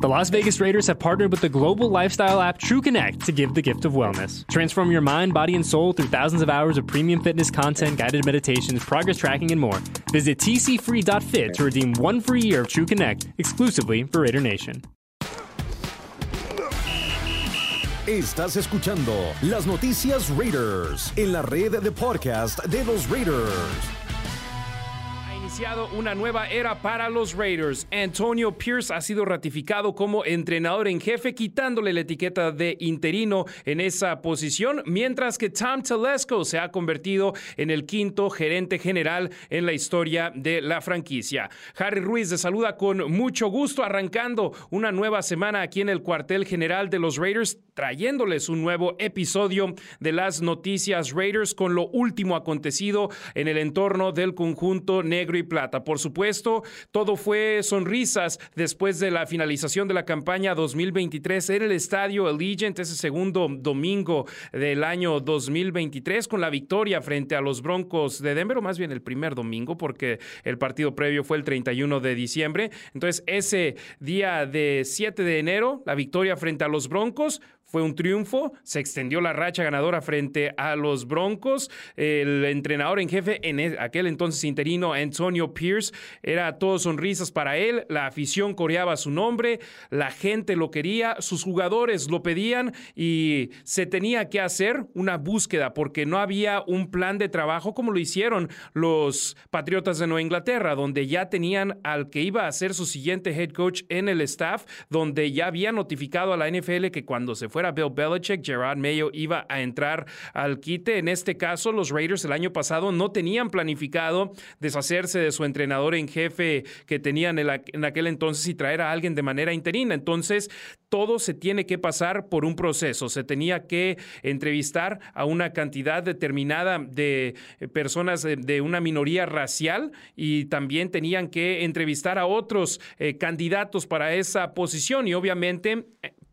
The Las Vegas Raiders have partnered with the global lifestyle app TrueConnect to give the gift of wellness. Transform your mind, body, and soul through thousands of hours of premium fitness content, guided meditations, progress tracking, and more. Visit tcfree.fit to redeem one free year of TrueConnect exclusively for Raider Nation. Estás escuchando las noticias Raiders en la red de podcast de los Raiders. Una nueva era para los Raiders. Antonio Pierce ha sido ratificado como entrenador en jefe, quitándole la etiqueta de interino en esa posición, mientras que Tom Telesco se ha convertido en el quinto gerente general en la historia de la franquicia. Harry Ruiz de saluda con mucho gusto, arrancando una nueva semana aquí en el cuartel general de los Raiders, trayéndoles un nuevo episodio de las noticias Raiders con lo último acontecido en el entorno del conjunto negro plata. Por supuesto, todo fue sonrisas después de la finalización de la campaña 2023 en el estadio Allegiant ese segundo domingo del año 2023 con la victoria frente a los Broncos de Denver, o más bien el primer domingo, porque el partido previo fue el 31 de diciembre. Entonces, ese día de 7 de enero, la victoria frente a los Broncos fue un triunfo, se extendió la racha ganadora frente a los Broncos. El entrenador en jefe en e, aquel entonces interino, Antonio Pierce, era todo sonrisas para él. La afición coreaba su nombre, la gente lo quería, sus jugadores lo pedían y se tenía que hacer una búsqueda porque no había un plan de trabajo como lo hicieron los Patriotas de Nueva Inglaterra, donde ya tenían al que iba a ser su siguiente head coach en el staff, donde ya había notificado a la NFL que cuando se fue fuera Bill Belichick, Gerard Mayo iba a entrar al quite. En este caso, los Raiders el año pasado no tenían planificado deshacerse de su entrenador en jefe que tenían en aquel entonces y traer a alguien de manera interina. Entonces, todo se tiene que pasar por un proceso. Se tenía que entrevistar a una cantidad determinada de personas de, una minoría racial y también tenían que entrevistar a otros eh, candidatos para esa posición y obviamente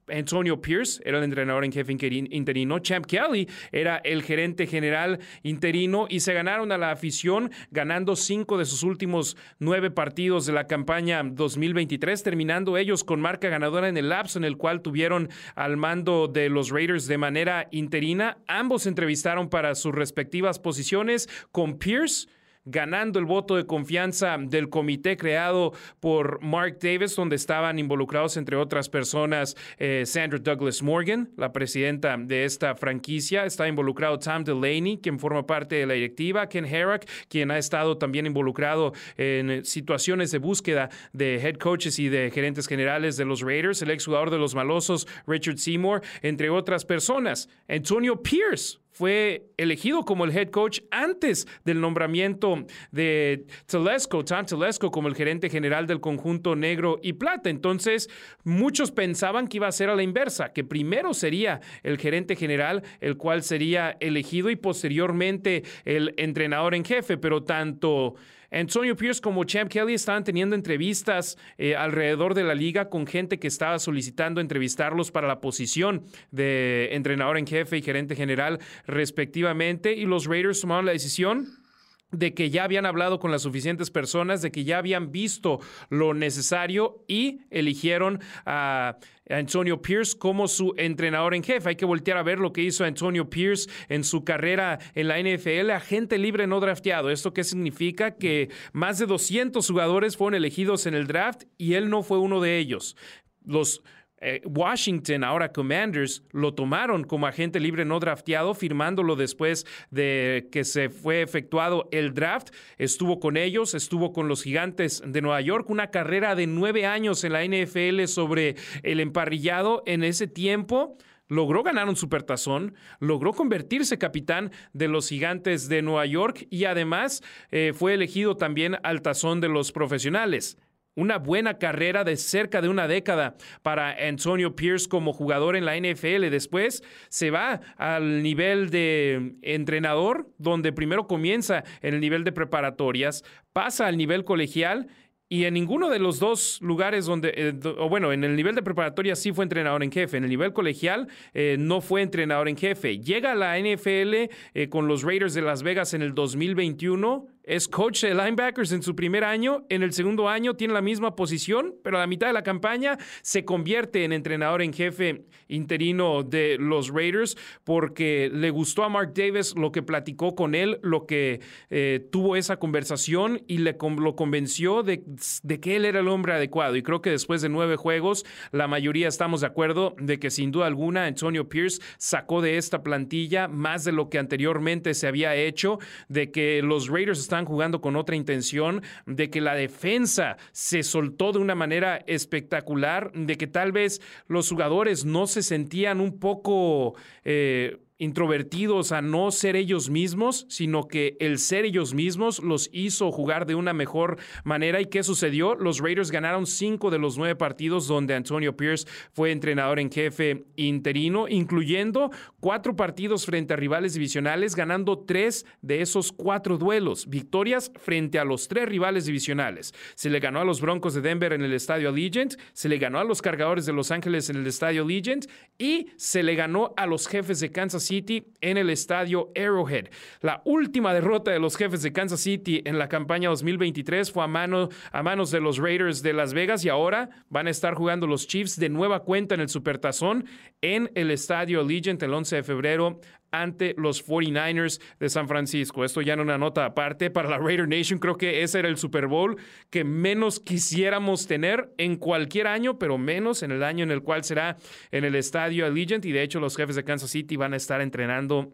Antonio Pierce era el entrenador en jefe interino, Champ Kelly era el gerente general interino y se ganaron a la afición ganando cinco de sus últimos nueve partidos de la campaña 2023, terminando ellos con marca ganadora en el lapso en el cual tuvieron al mando de los Raiders de manera interina. Ambos entrevistaron para sus respectivas posiciones con Pierce ganando el voto de confianza del comité creado por Mark Davis, donde estaban involucrados, entre otras personas, eh, Sandra Douglas Morgan, la presidenta de esta franquicia. Está involucrado Tom Delaney, quien forma parte de la directiva, Ken Herrick, quien ha estado también involucrado en situaciones de búsqueda de head coaches y de gerentes generales de los Raiders, el exjugador de los malosos, Richard Seymour, entre otras personas. Antonio Pierce fue elegido como el head coach antes del nombramiento de Telesco, Tom Telesco, como el gerente general del conjunto negro y plata. Entonces, muchos pensaban que iba a ser a la inversa, que primero sería el gerente general, el cual sería elegido y posteriormente el entrenador en jefe, pero tanto Antonio Pierce como Champ Kelly estaban teniendo entrevistas eh, alrededor de la liga con gente que estaba solicitando entrevistarlos para la posición de entrenador en jefe y gerente general respectivamente. Y los Raiders tomaron la decisión de que ya habían hablado con las suficientes personas, de que ya habían visto lo necesario y eligieron a Antonio Pierce como su entrenador en jefe. Hay que voltear a ver lo que hizo Antonio Pierce en su carrera en la NFL, agente libre no drafteado. ¿Esto qué significa? Que más de 200 jugadores fueron elegidos en el draft y él no fue uno de ellos. Los eh, Washington, ahora Commanders, lo tomaron como agente libre no drafteado, firmándolo después de que se fue efectuado el draft. Estuvo con ellos, estuvo con los gigantes de Nueva York, una carrera de nueve años en la NFL sobre el emparrillado en ese tiempo logró ganar un supertazón, logró convertirse capitán de los gigantes de Nueva York y además eh, fue elegido también al tazón de los profesionales una buena carrera de cerca de una década para Antonio Pierce como jugador en la NFL. Después se va al nivel de entrenador, donde primero comienza en el nivel de preparatorias, pasa al nivel colegial y en ninguno de los dos lugares donde, eh, o bueno, en el nivel de preparatoria sí fue entrenador en jefe, en el nivel colegial eh, no fue entrenador en jefe. Llega a la NFL eh, con los Raiders de Las Vegas en el 2021 es coach de linebackers en su primer año, en el segundo año tiene la misma posición, pero a la mitad de la campaña se convierte en entrenador en jefe interino de los Raiders porque le gustó a Mark Davis lo que platicó con él, lo que eh, tuvo esa conversación y le, lo convenció de, de que él era el hombre adecuado. Y creo que después de nueve juegos, la mayoría estamos de acuerdo de que sin duda alguna Antonio Pierce sacó de esta plantilla más de lo que anteriormente se había hecho, de que los Raiders están jugando con otra intención, de que la defensa se soltó de una manera espectacular, de que tal vez los jugadores no se sentían un poco... Eh, introvertidos a no ser ellos mismos, sino que el ser ellos mismos los hizo jugar de una mejor manera. ¿Y qué sucedió? Los Raiders ganaron cinco de los nueve partidos donde Antonio Pierce fue entrenador en jefe interino, incluyendo cuatro partidos frente a rivales divisionales, ganando tres de esos cuatro duelos. Victorias frente a los tres rivales divisionales. Se le ganó a los Broncos de Denver en el Estadio Allegiant, se le ganó a los Cargadores de Los Ángeles en el Estadio Allegiant y se le ganó a los jefes de Kansas City en el estadio Arrowhead. La última derrota de los jefes de Kansas City en la campaña 2023 fue a, mano, a manos de los Raiders de Las Vegas y ahora van a estar jugando los Chiefs de nueva cuenta en el Supertazón en el estadio Allegiant el 11 de febrero ante los 49ers de San Francisco. Esto ya en una nota aparte para la Raider Nation. Creo que ese era el Super Bowl que menos quisiéramos tener en cualquier año, pero menos en el año en el cual será en el estadio Allegiant. Y de hecho, los jefes de Kansas City van a estar entrenando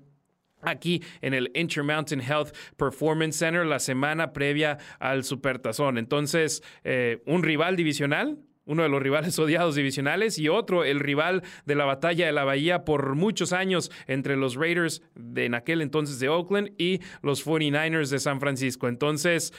aquí en el Intermountain Health Performance Center la semana previa al Supertazón. Entonces, eh, un rival divisional, uno de los rivales odiados divisionales, y otro, el rival de la batalla de la Bahía por muchos años entre los Raiders de en aquel entonces de Oakland y los 49ers de San Francisco. Entonces,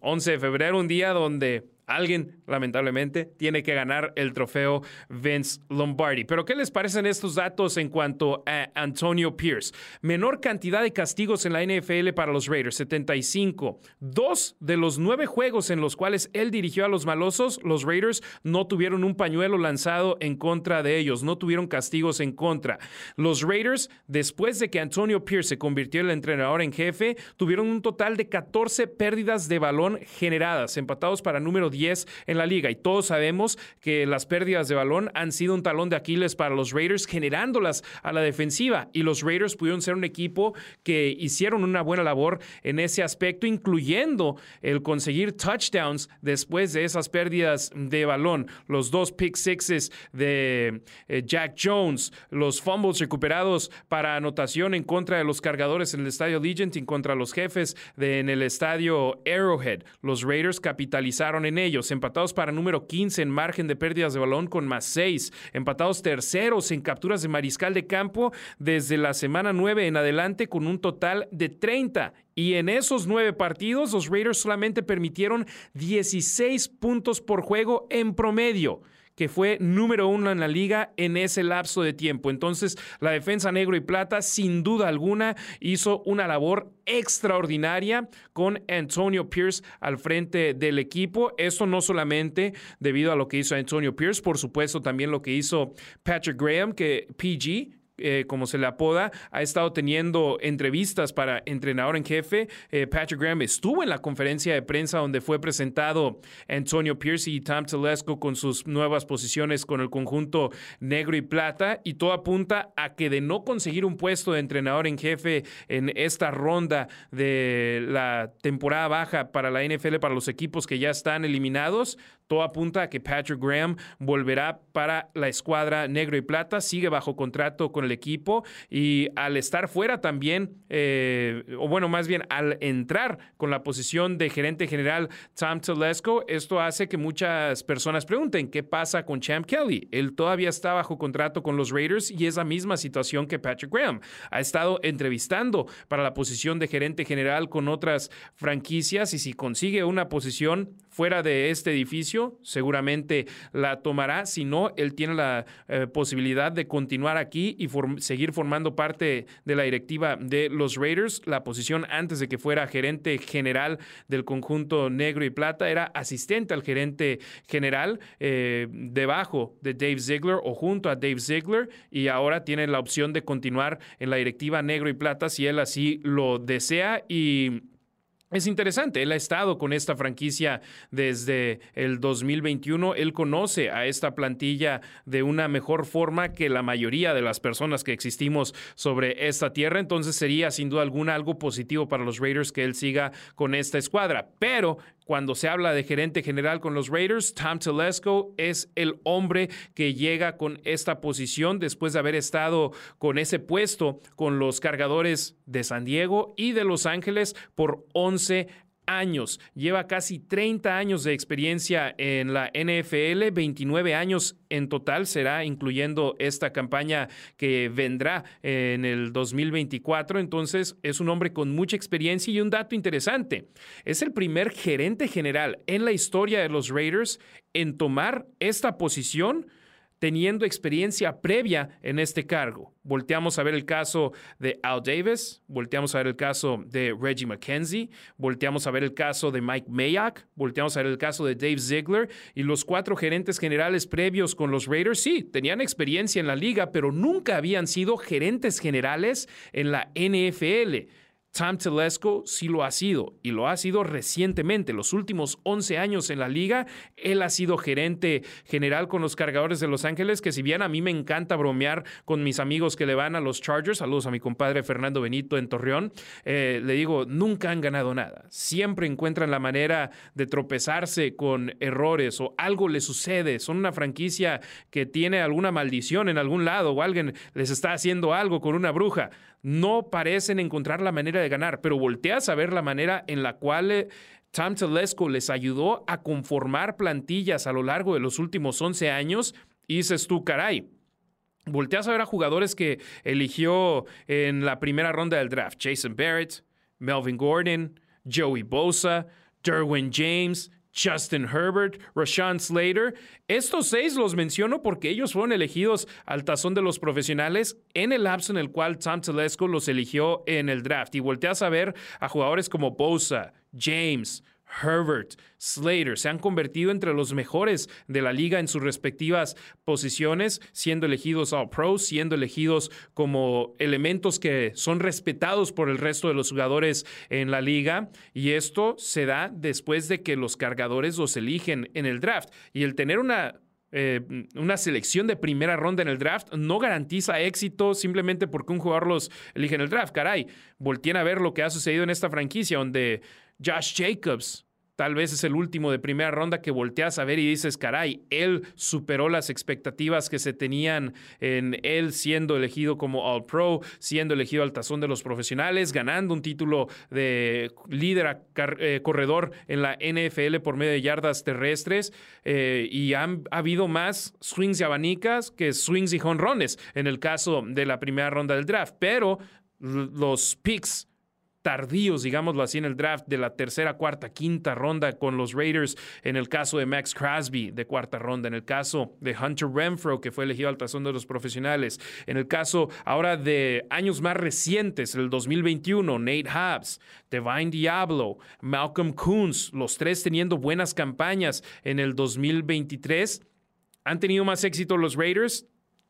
11 eh, de febrero, un día donde Alguien, lamentablemente, tiene que ganar el trofeo Vince Lombardi. Pero, ¿qué les parecen estos datos en cuanto a Antonio Pierce? Menor cantidad de castigos en la NFL para los Raiders, 75. Dos de los nueve juegos en los cuales él dirigió a los malosos, los Raiders no tuvieron un pañuelo lanzado en contra de ellos, no tuvieron castigos en contra. Los Raiders, después de que Antonio Pierce se convirtió en el entrenador en jefe, tuvieron un total de 14 pérdidas de balón generadas, empatados para número 10 en la liga. Y todos sabemos que las pérdidas de balón han sido un talón de Aquiles para los Raiders, generándolas a la defensiva. Y los Raiders pudieron ser un equipo que hicieron una buena labor en ese aspecto, incluyendo el conseguir touchdowns después de esas pérdidas de balón. Los dos pick sixes de eh, Jack Jones, los fumbles recuperados para anotación en contra de los cargadores en el estadio Legend y contra los jefes de, en el estadio Arrowhead. Los Raiders capitalizaron en ellos, empatados para número 15 en margen de pérdidas de balón con más 6, empatados terceros en capturas de mariscal de campo desde la semana 9 en adelante con un total de 30 y en esos nueve partidos, los Raiders solamente permitieron 16 puntos por juego en promedio que fue número uno en la liga en ese lapso de tiempo. Entonces, la defensa negro y plata, sin duda alguna, hizo una labor extraordinaria con Antonio Pierce al frente del equipo. Esto no solamente debido a lo que hizo Antonio Pierce, por supuesto también lo que hizo Patrick Graham, que PG, eh, como se le apoda, ha estado teniendo entrevistas para entrenador en jefe. Eh, Patrick Graham estuvo en la conferencia de prensa donde fue presentado Antonio Pierce y Tom Telesco con sus nuevas posiciones con el conjunto negro y plata. Y todo apunta a que de no conseguir un puesto de entrenador en jefe en esta ronda de la temporada baja para la NFL, para los equipos que ya están eliminados, todo apunta a que Patrick Graham volverá para la escuadra negro y plata, sigue bajo contrato con el equipo y al estar fuera también, eh, o bueno, más bien al entrar con la posición de gerente general Tom Telesco, esto hace que muchas personas pregunten, ¿qué pasa con Champ Kelly? Él todavía está bajo contrato con los Raiders y es la misma situación que Patrick Graham. Ha estado entrevistando para la posición de gerente general con otras franquicias y si consigue una posición fuera de este edificio, seguramente la tomará. Si no, él tiene la eh, posibilidad de continuar aquí y seguir formando parte de la directiva de los Raiders. La posición antes de que fuera gerente general del conjunto negro y plata era asistente al gerente general eh, debajo de Dave Ziegler o junto a Dave Ziegler y ahora tiene la opción de continuar en la directiva negro y plata si él así lo desea y es interesante, él ha estado con esta franquicia desde el 2021, él conoce a esta plantilla de una mejor forma que la mayoría de las personas que existimos sobre esta tierra, entonces sería sin duda alguna algo positivo para los Raiders que él siga con esta escuadra, pero cuando se habla de gerente general con los Raiders, Tom Telesco es el hombre que llega con esta posición después de haber estado con ese puesto con los cargadores de San Diego y de Los Ángeles por 11 años. Lleva casi 30 años de experiencia en la NFL, 29 años en total será, incluyendo esta campaña que vendrá en el 2024. Entonces, es un hombre con mucha experiencia y un dato interesante. Es el primer gerente general en la historia de los Raiders en tomar esta posición teniendo experiencia previa en este cargo. Volteamos a ver el caso de Al Davis, volteamos a ver el caso de Reggie McKenzie, volteamos a ver el caso de Mike Mayock, volteamos a ver el caso de Dave Ziegler y los cuatro gerentes generales previos con los Raiders, sí, tenían experiencia en la liga, pero nunca habían sido gerentes generales en la NFL. Tom Telesco sí lo ha sido y lo ha sido recientemente. Los últimos 11 años en la liga, él ha sido gerente general con los cargadores de Los Ángeles, que si bien a mí me encanta bromear con mis amigos que le van a los Chargers, saludos a mi compadre Fernando Benito en Torreón, eh, le digo, nunca han ganado nada. Siempre encuentran la manera de tropezarse con errores o algo les sucede. Son una franquicia que tiene alguna maldición en algún lado o alguien les está haciendo algo con una bruja no parecen encontrar la manera de ganar, pero volteas a ver la manera en la cual eh, Tom Telesco les ayudó a conformar plantillas a lo largo de los últimos 11 años y dices tú, caray, volteas a ver a jugadores que eligió en la primera ronda del draft, Jason Barrett, Melvin Gordon, Joey Bosa, Derwin James, Justin Herbert, Rashawn Slater. Estos seis los menciono porque ellos fueron elegidos al tazón de los profesionales en el lapso en el cual Tom Telesco los eligió en el draft. Y volteas a ver a jugadores como Bosa, James, Herbert, Slater se han convertido entre los mejores de la liga en sus respectivas posiciones, siendo elegidos All Pro, siendo elegidos como elementos que son respetados por el resto de los jugadores en la liga. Y esto se da después de que los cargadores los eligen en el draft. Y el tener una eh, una selección de primera ronda en el draft no garantiza éxito simplemente porque un jugador los elige en el draft. Caray, volteen a ver lo que ha sucedido en esta franquicia, donde Josh Jacobs Tal vez es el último de primera ronda que volteas a ver y dices, caray, él superó las expectativas que se tenían en él siendo elegido como All Pro, siendo elegido al tazón de los profesionales, ganando un título de líder eh, corredor en la NFL por medio de yardas terrestres. Eh, y han ha habido más swings y abanicas que swings y jonrones en el caso de la primera ronda del draft. Pero los picks tardíos, digámoslo así, en el draft de la tercera, cuarta, quinta ronda con los Raiders, en el caso de Max Crosby de cuarta ronda, en el caso de Hunter Renfro, que fue elegido al tazón de los profesionales, en el caso ahora de años más recientes, el 2021, Nate Hobbs, Divine Diablo, Malcolm Coons, los tres teniendo buenas campañas en el 2023. ¿Han tenido más éxito los Raiders?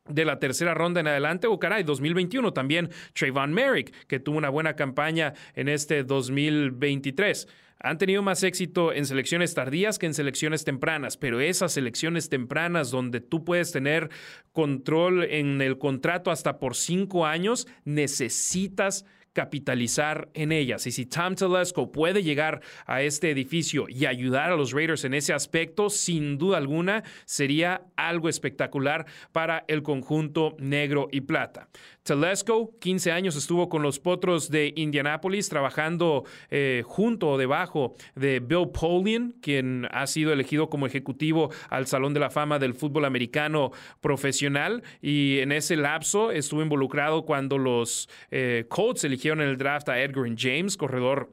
De la tercera ronda en adelante, o caray, 2021 también Trayvon Merrick, que tuvo una buena campaña en este 2023. Han tenido más éxito en selecciones tardías que en selecciones tempranas, pero esas selecciones tempranas donde tú puedes tener control en el contrato hasta por cinco años, necesitas capitalizar en ellas. Y si Tom Telesco puede llegar a este edificio y ayudar a los Raiders en ese aspecto, sin duda alguna sería algo espectacular para el conjunto negro y plata. Telesco, 15 años estuvo con los Potros de Indianápolis trabajando eh, junto o debajo de Bill Polian, quien ha sido elegido como ejecutivo al Salón de la Fama del Fútbol Americano Profesional. Y en ese lapso estuvo involucrado cuando los eh, Colts eligieron en el draft a Edgar James, corredor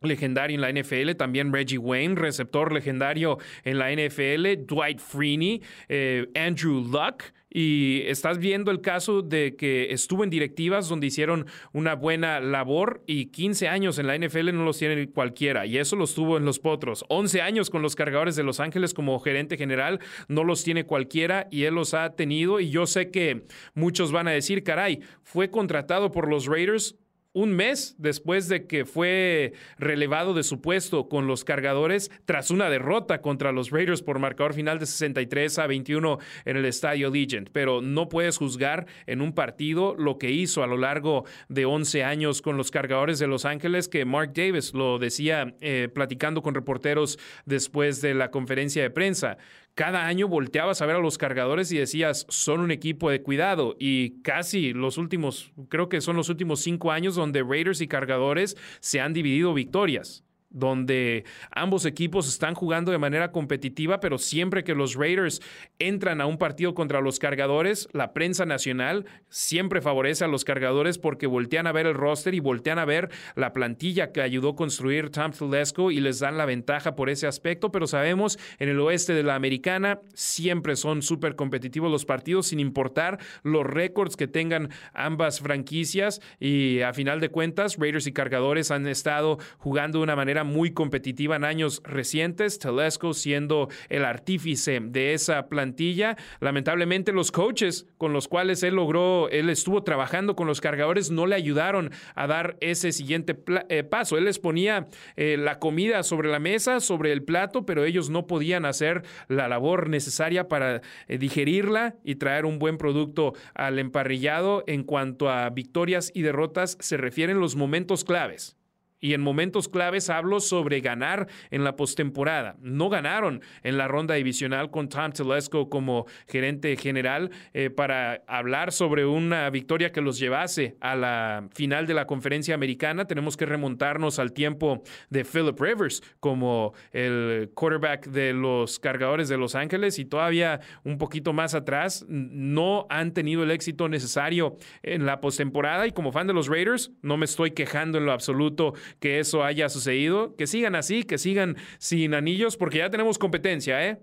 legendario en la NFL, también Reggie Wayne, receptor legendario en la NFL, Dwight Freeney, eh, Andrew Luck, y estás viendo el caso de que estuvo en directivas donde hicieron una buena labor y 15 años en la NFL no los tiene cualquiera y eso los tuvo en los Potros. 11 años con los cargadores de Los Ángeles como gerente general no los tiene cualquiera y él los ha tenido y yo sé que muchos van a decir, caray, fue contratado por los Raiders un mes después de que fue relevado de su puesto con los cargadores tras una derrota contra los Raiders por marcador final de 63 a 21 en el estadio Legend. Pero no puedes juzgar en un partido lo que hizo a lo largo de 11 años con los cargadores de Los Ángeles, que Mark Davis lo decía eh, platicando con reporteros después de la conferencia de prensa cada año volteabas a ver a los cargadores y decías, son un equipo de cuidado. Y casi los últimos, creo que son los últimos cinco años donde Raiders y cargadores se han dividido victorias donde ambos equipos están jugando de manera competitiva, pero siempre que los Raiders entran a un partido contra los cargadores, la prensa nacional siempre favorece a los cargadores porque voltean a ver el roster y voltean a ver la plantilla que ayudó a construir Tom Telesco y les dan la ventaja por ese aspecto, pero sabemos en el oeste de la americana siempre son súper competitivos los partidos sin importar los récords que tengan ambas franquicias. Y a final de cuentas Raiders y cargadores han estado jugando de una manera muy competitiva en años recientes, Telesco siendo el artífice de esa plantilla. Lamentablemente los coaches con los cuales él logró, él estuvo trabajando con los cargadores, no le ayudaron a dar ese siguiente eh, paso. Él les ponía eh, la comida sobre la mesa, sobre el plato, pero ellos no podían hacer la labor necesaria para eh, digerirla y traer un buen producto al emparrillado en cuanto a victorias y derrotas se refieren los momentos claves. Y en momentos claves hablo sobre ganar en la postemporada. No ganaron en la ronda divisional con Tom Telesco como gerente general eh, para hablar sobre una victoria que los llevase a la final de la conferencia americana. Tenemos que remontarnos al tiempo de Philip Rivers como el quarterback de los cargadores de Los Ángeles y todavía un poquito más atrás. No han tenido el éxito necesario en la postemporada y como fan de los Raiders no me estoy quejando en lo absoluto que eso haya sucedido. Que sigan así, que sigan sin anillos, porque ya tenemos competencia, ¿eh?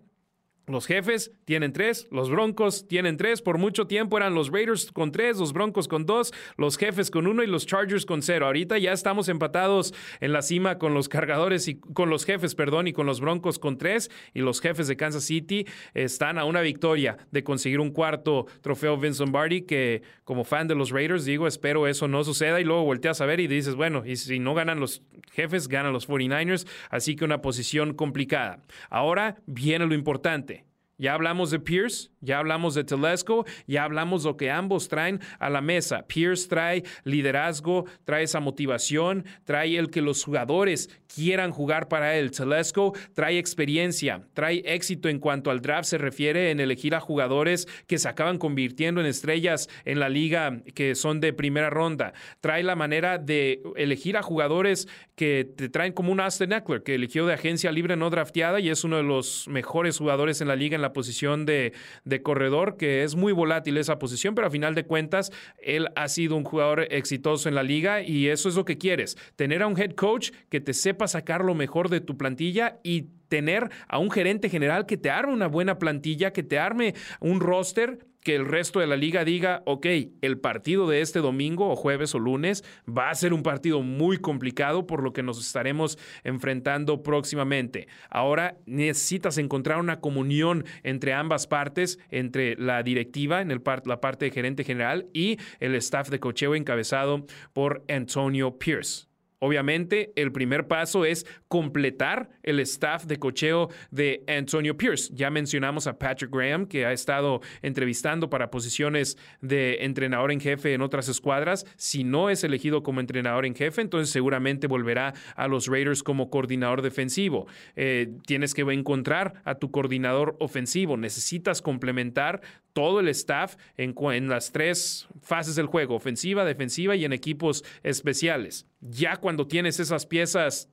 Los jefes tienen tres, los Broncos tienen tres. Por mucho tiempo eran los Raiders con tres, los Broncos con dos, los jefes con uno y los Chargers con cero. Ahorita ya estamos empatados en la cima con los cargadores y con los jefes, perdón, y con los Broncos con tres. Y los jefes de Kansas City están a una victoria de conseguir un cuarto trofeo Vince Lombardi. Que como fan de los Raiders digo, espero eso no suceda. Y luego volteas a ver y dices, bueno, y si no ganan los jefes, ganan los 49ers. Así que una posición complicada. Ahora viene lo importante. Ya hablamos de Pierce, ya hablamos de Telesco, ya hablamos de lo que ambos traen a la mesa. Pierce trae liderazgo, trae esa motivación, trae el que los jugadores quieran jugar para él. Telesco trae experiencia, trae éxito en cuanto al draft se refiere en elegir a jugadores que se acaban convirtiendo en estrellas en la liga que son de primera ronda. Trae la manera de elegir a jugadores que te traen como un Aston Eckler, que eligió de agencia libre no drafteada y es uno de los mejores jugadores en la liga en la posición de, de corredor, que es muy volátil esa posición, pero a final de cuentas, él ha sido un jugador exitoso en la liga y eso es lo que quieres, tener a un head coach que te sepa sacar lo mejor de tu plantilla y tener a un gerente general que te arme una buena plantilla, que te arme un roster que el resto de la liga diga, ok, el partido de este domingo o jueves o lunes va a ser un partido muy complicado por lo que nos estaremos enfrentando próximamente. Ahora necesitas encontrar una comunión entre ambas partes, entre la directiva, en el la parte de gerente general y el staff de cocheo encabezado por Antonio Pierce. Obviamente, el primer paso es completar el staff de cocheo de Antonio Pierce. Ya mencionamos a Patrick Graham, que ha estado entrevistando para posiciones de entrenador en jefe en otras escuadras. Si no es elegido como entrenador en jefe, entonces seguramente volverá a los Raiders como coordinador defensivo. Eh, tienes que encontrar a tu coordinador ofensivo. Necesitas complementar todo el staff en, las tres fases del juego, ofensiva, defensiva y en equipos especiales. Ya cuando tienes esas piezas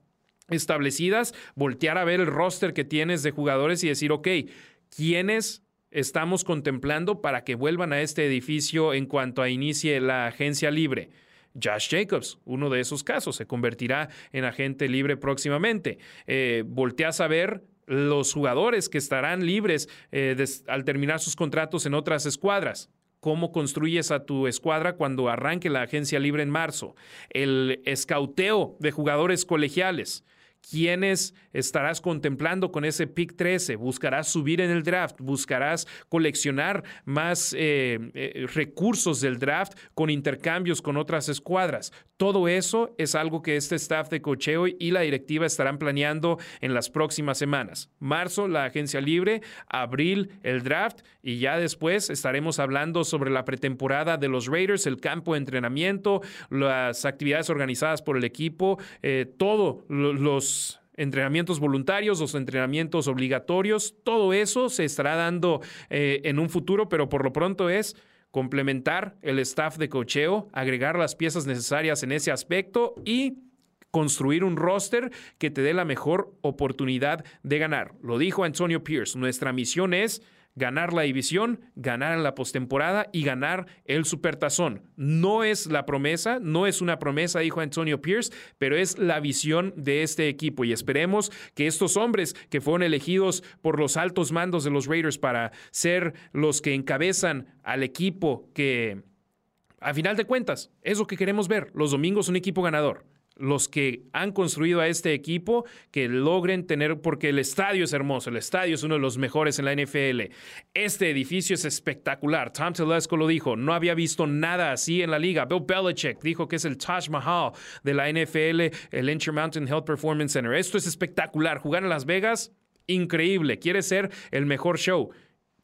establecidas, voltear a ver el roster que tienes de jugadores y decir, ok, ¿quiénes estamos contemplando para que vuelvan a este edificio en cuanto a inicie la agencia libre? Josh Jacobs, uno de esos casos, se convertirá en agente libre próximamente. Eh, volteas a ver los jugadores que estarán libres eh, al terminar sus contratos en otras escuadras cómo construyes a tu escuadra cuando arranque la agencia libre en marzo, el escauteo de jugadores colegiales. Quiénes estarás contemplando con ese pick 13. Buscarás subir en el draft, buscarás coleccionar más eh, eh, recursos del draft con intercambios con otras escuadras. Todo eso es algo que este staff de cocheo y la directiva estarán planeando en las próximas semanas. Marzo, la agencia libre, abril, el draft y ya después estaremos hablando sobre la pretemporada de los Raiders, el campo de entrenamiento, las actividades organizadas por el equipo, eh, todos los entrenamientos voluntarios, los entrenamientos obligatorios, todo eso se estará dando eh, en un futuro, pero por lo pronto es complementar el staff de cocheo, agregar las piezas necesarias en ese aspecto y construir un roster que te dé la mejor oportunidad de ganar. Lo dijo Antonio Pierce, nuestra misión es ganar la división, ganar en la postemporada y ganar el supertazón. No es la promesa, no es una promesa, dijo Antonio Pierce, pero es la visión de este equipo. Y esperemos que estos hombres que fueron elegidos por los altos mandos de los Raiders para ser los que encabezan al equipo que, a final de cuentas, es lo que queremos ver, los domingos un equipo ganador los que han construido a este equipo que logren tener, porque el estadio es hermoso, el estadio es uno de los mejores en la NFL. Este edificio es espectacular. Tom Telesco lo dijo, no había visto nada así en la liga. Bill Belichick dijo que es el Taj Mahal de la NFL, el Intermountain Health Performance Center. Esto es espectacular. Jugar en Las Vegas, increíble. Quiere ser el mejor show.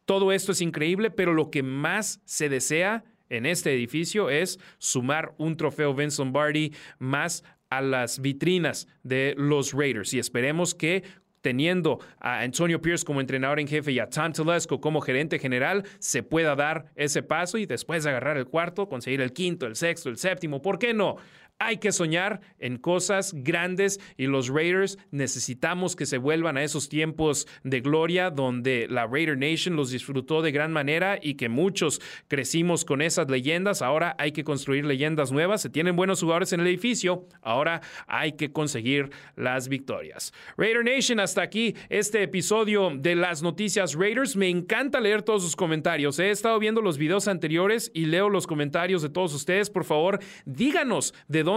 Todo esto es increíble, pero lo que más se desea en este edificio es sumar un trofeo Vince Lombardi más a las vitrinas de los Raiders y esperemos que teniendo a Antonio Pierce como entrenador en jefe y a Tom Telesco como gerente general, se pueda dar ese paso y después de agarrar el cuarto, conseguir el quinto, el sexto, el séptimo, ¿por qué no? Hay que soñar en cosas grandes y los Raiders necesitamos que se vuelvan a esos tiempos de gloria donde la Raider Nation los disfrutó de gran manera y que muchos crecimos con esas leyendas. Ahora hay que construir leyendas nuevas. Se tienen buenos jugadores en el edificio. Ahora hay que conseguir las victorias. Raider Nation, hasta aquí este episodio de las noticias Raiders. Me encanta leer todos sus comentarios. He estado viendo los videos anteriores y leo los comentarios de todos ustedes. Por favor, díganos de dónde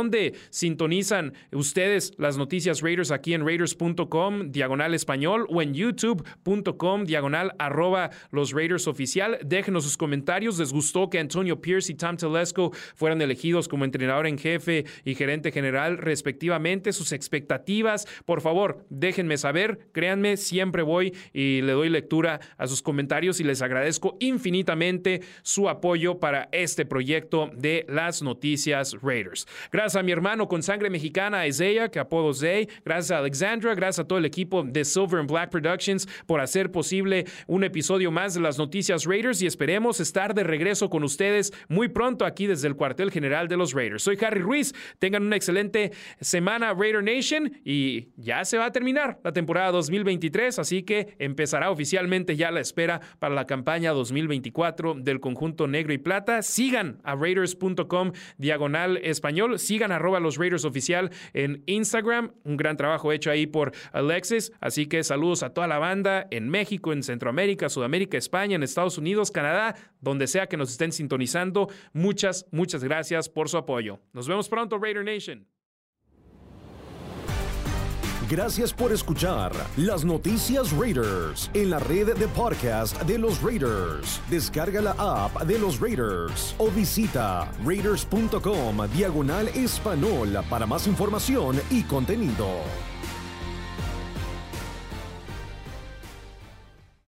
sintonizan ustedes las noticias Raiders aquí en raiders.com, diagonal español, o en youtube.com, diagonal arroba los Raiders oficial. Déjenos sus comentarios. ¿Les gustó que Antonio Pierce y Tom Telesco fueran elegidos como entrenador en jefe y gerente general respectivamente? Sus expectativas, por favor, déjenme saber. Créanme, siempre voy y le doy lectura a sus comentarios y les agradezco infinitamente su apoyo para este proyecto de las noticias Raiders. Gracias a mi hermano con sangre mexicana, Isaiah, que apodo Zay. Gracias a Alexandra. Gracias a todo el equipo de Silver and Black Productions por hacer posible un episodio más de las noticias Raiders y esperemos estar de regreso con ustedes muy pronto aquí desde el cuartel general de los Raiders. Soy Harry Ruiz. Tengan una excelente semana Raider Nation y ya se va a terminar la temporada 2023, así que empezará oficialmente ya la espera para la campaña 2024 del conjunto negro y plata. Sigan a raiders.com diagonal español Sigan los Raiders oficial en Instagram. Un gran trabajo hecho ahí por Alexis. Así que saludos a toda la banda en México, en Centroamérica, Sudamérica, España, en Estados Unidos, Canadá, donde sea que nos estén sintonizando. Muchas, muchas gracias por su apoyo. Nos vemos pronto, Raider Nation. Gracias por escuchar las noticias Raiders en la red de podcast de los Raiders. Descarga la app de los Raiders o visita raiders.com diagonal español para más información y contenido.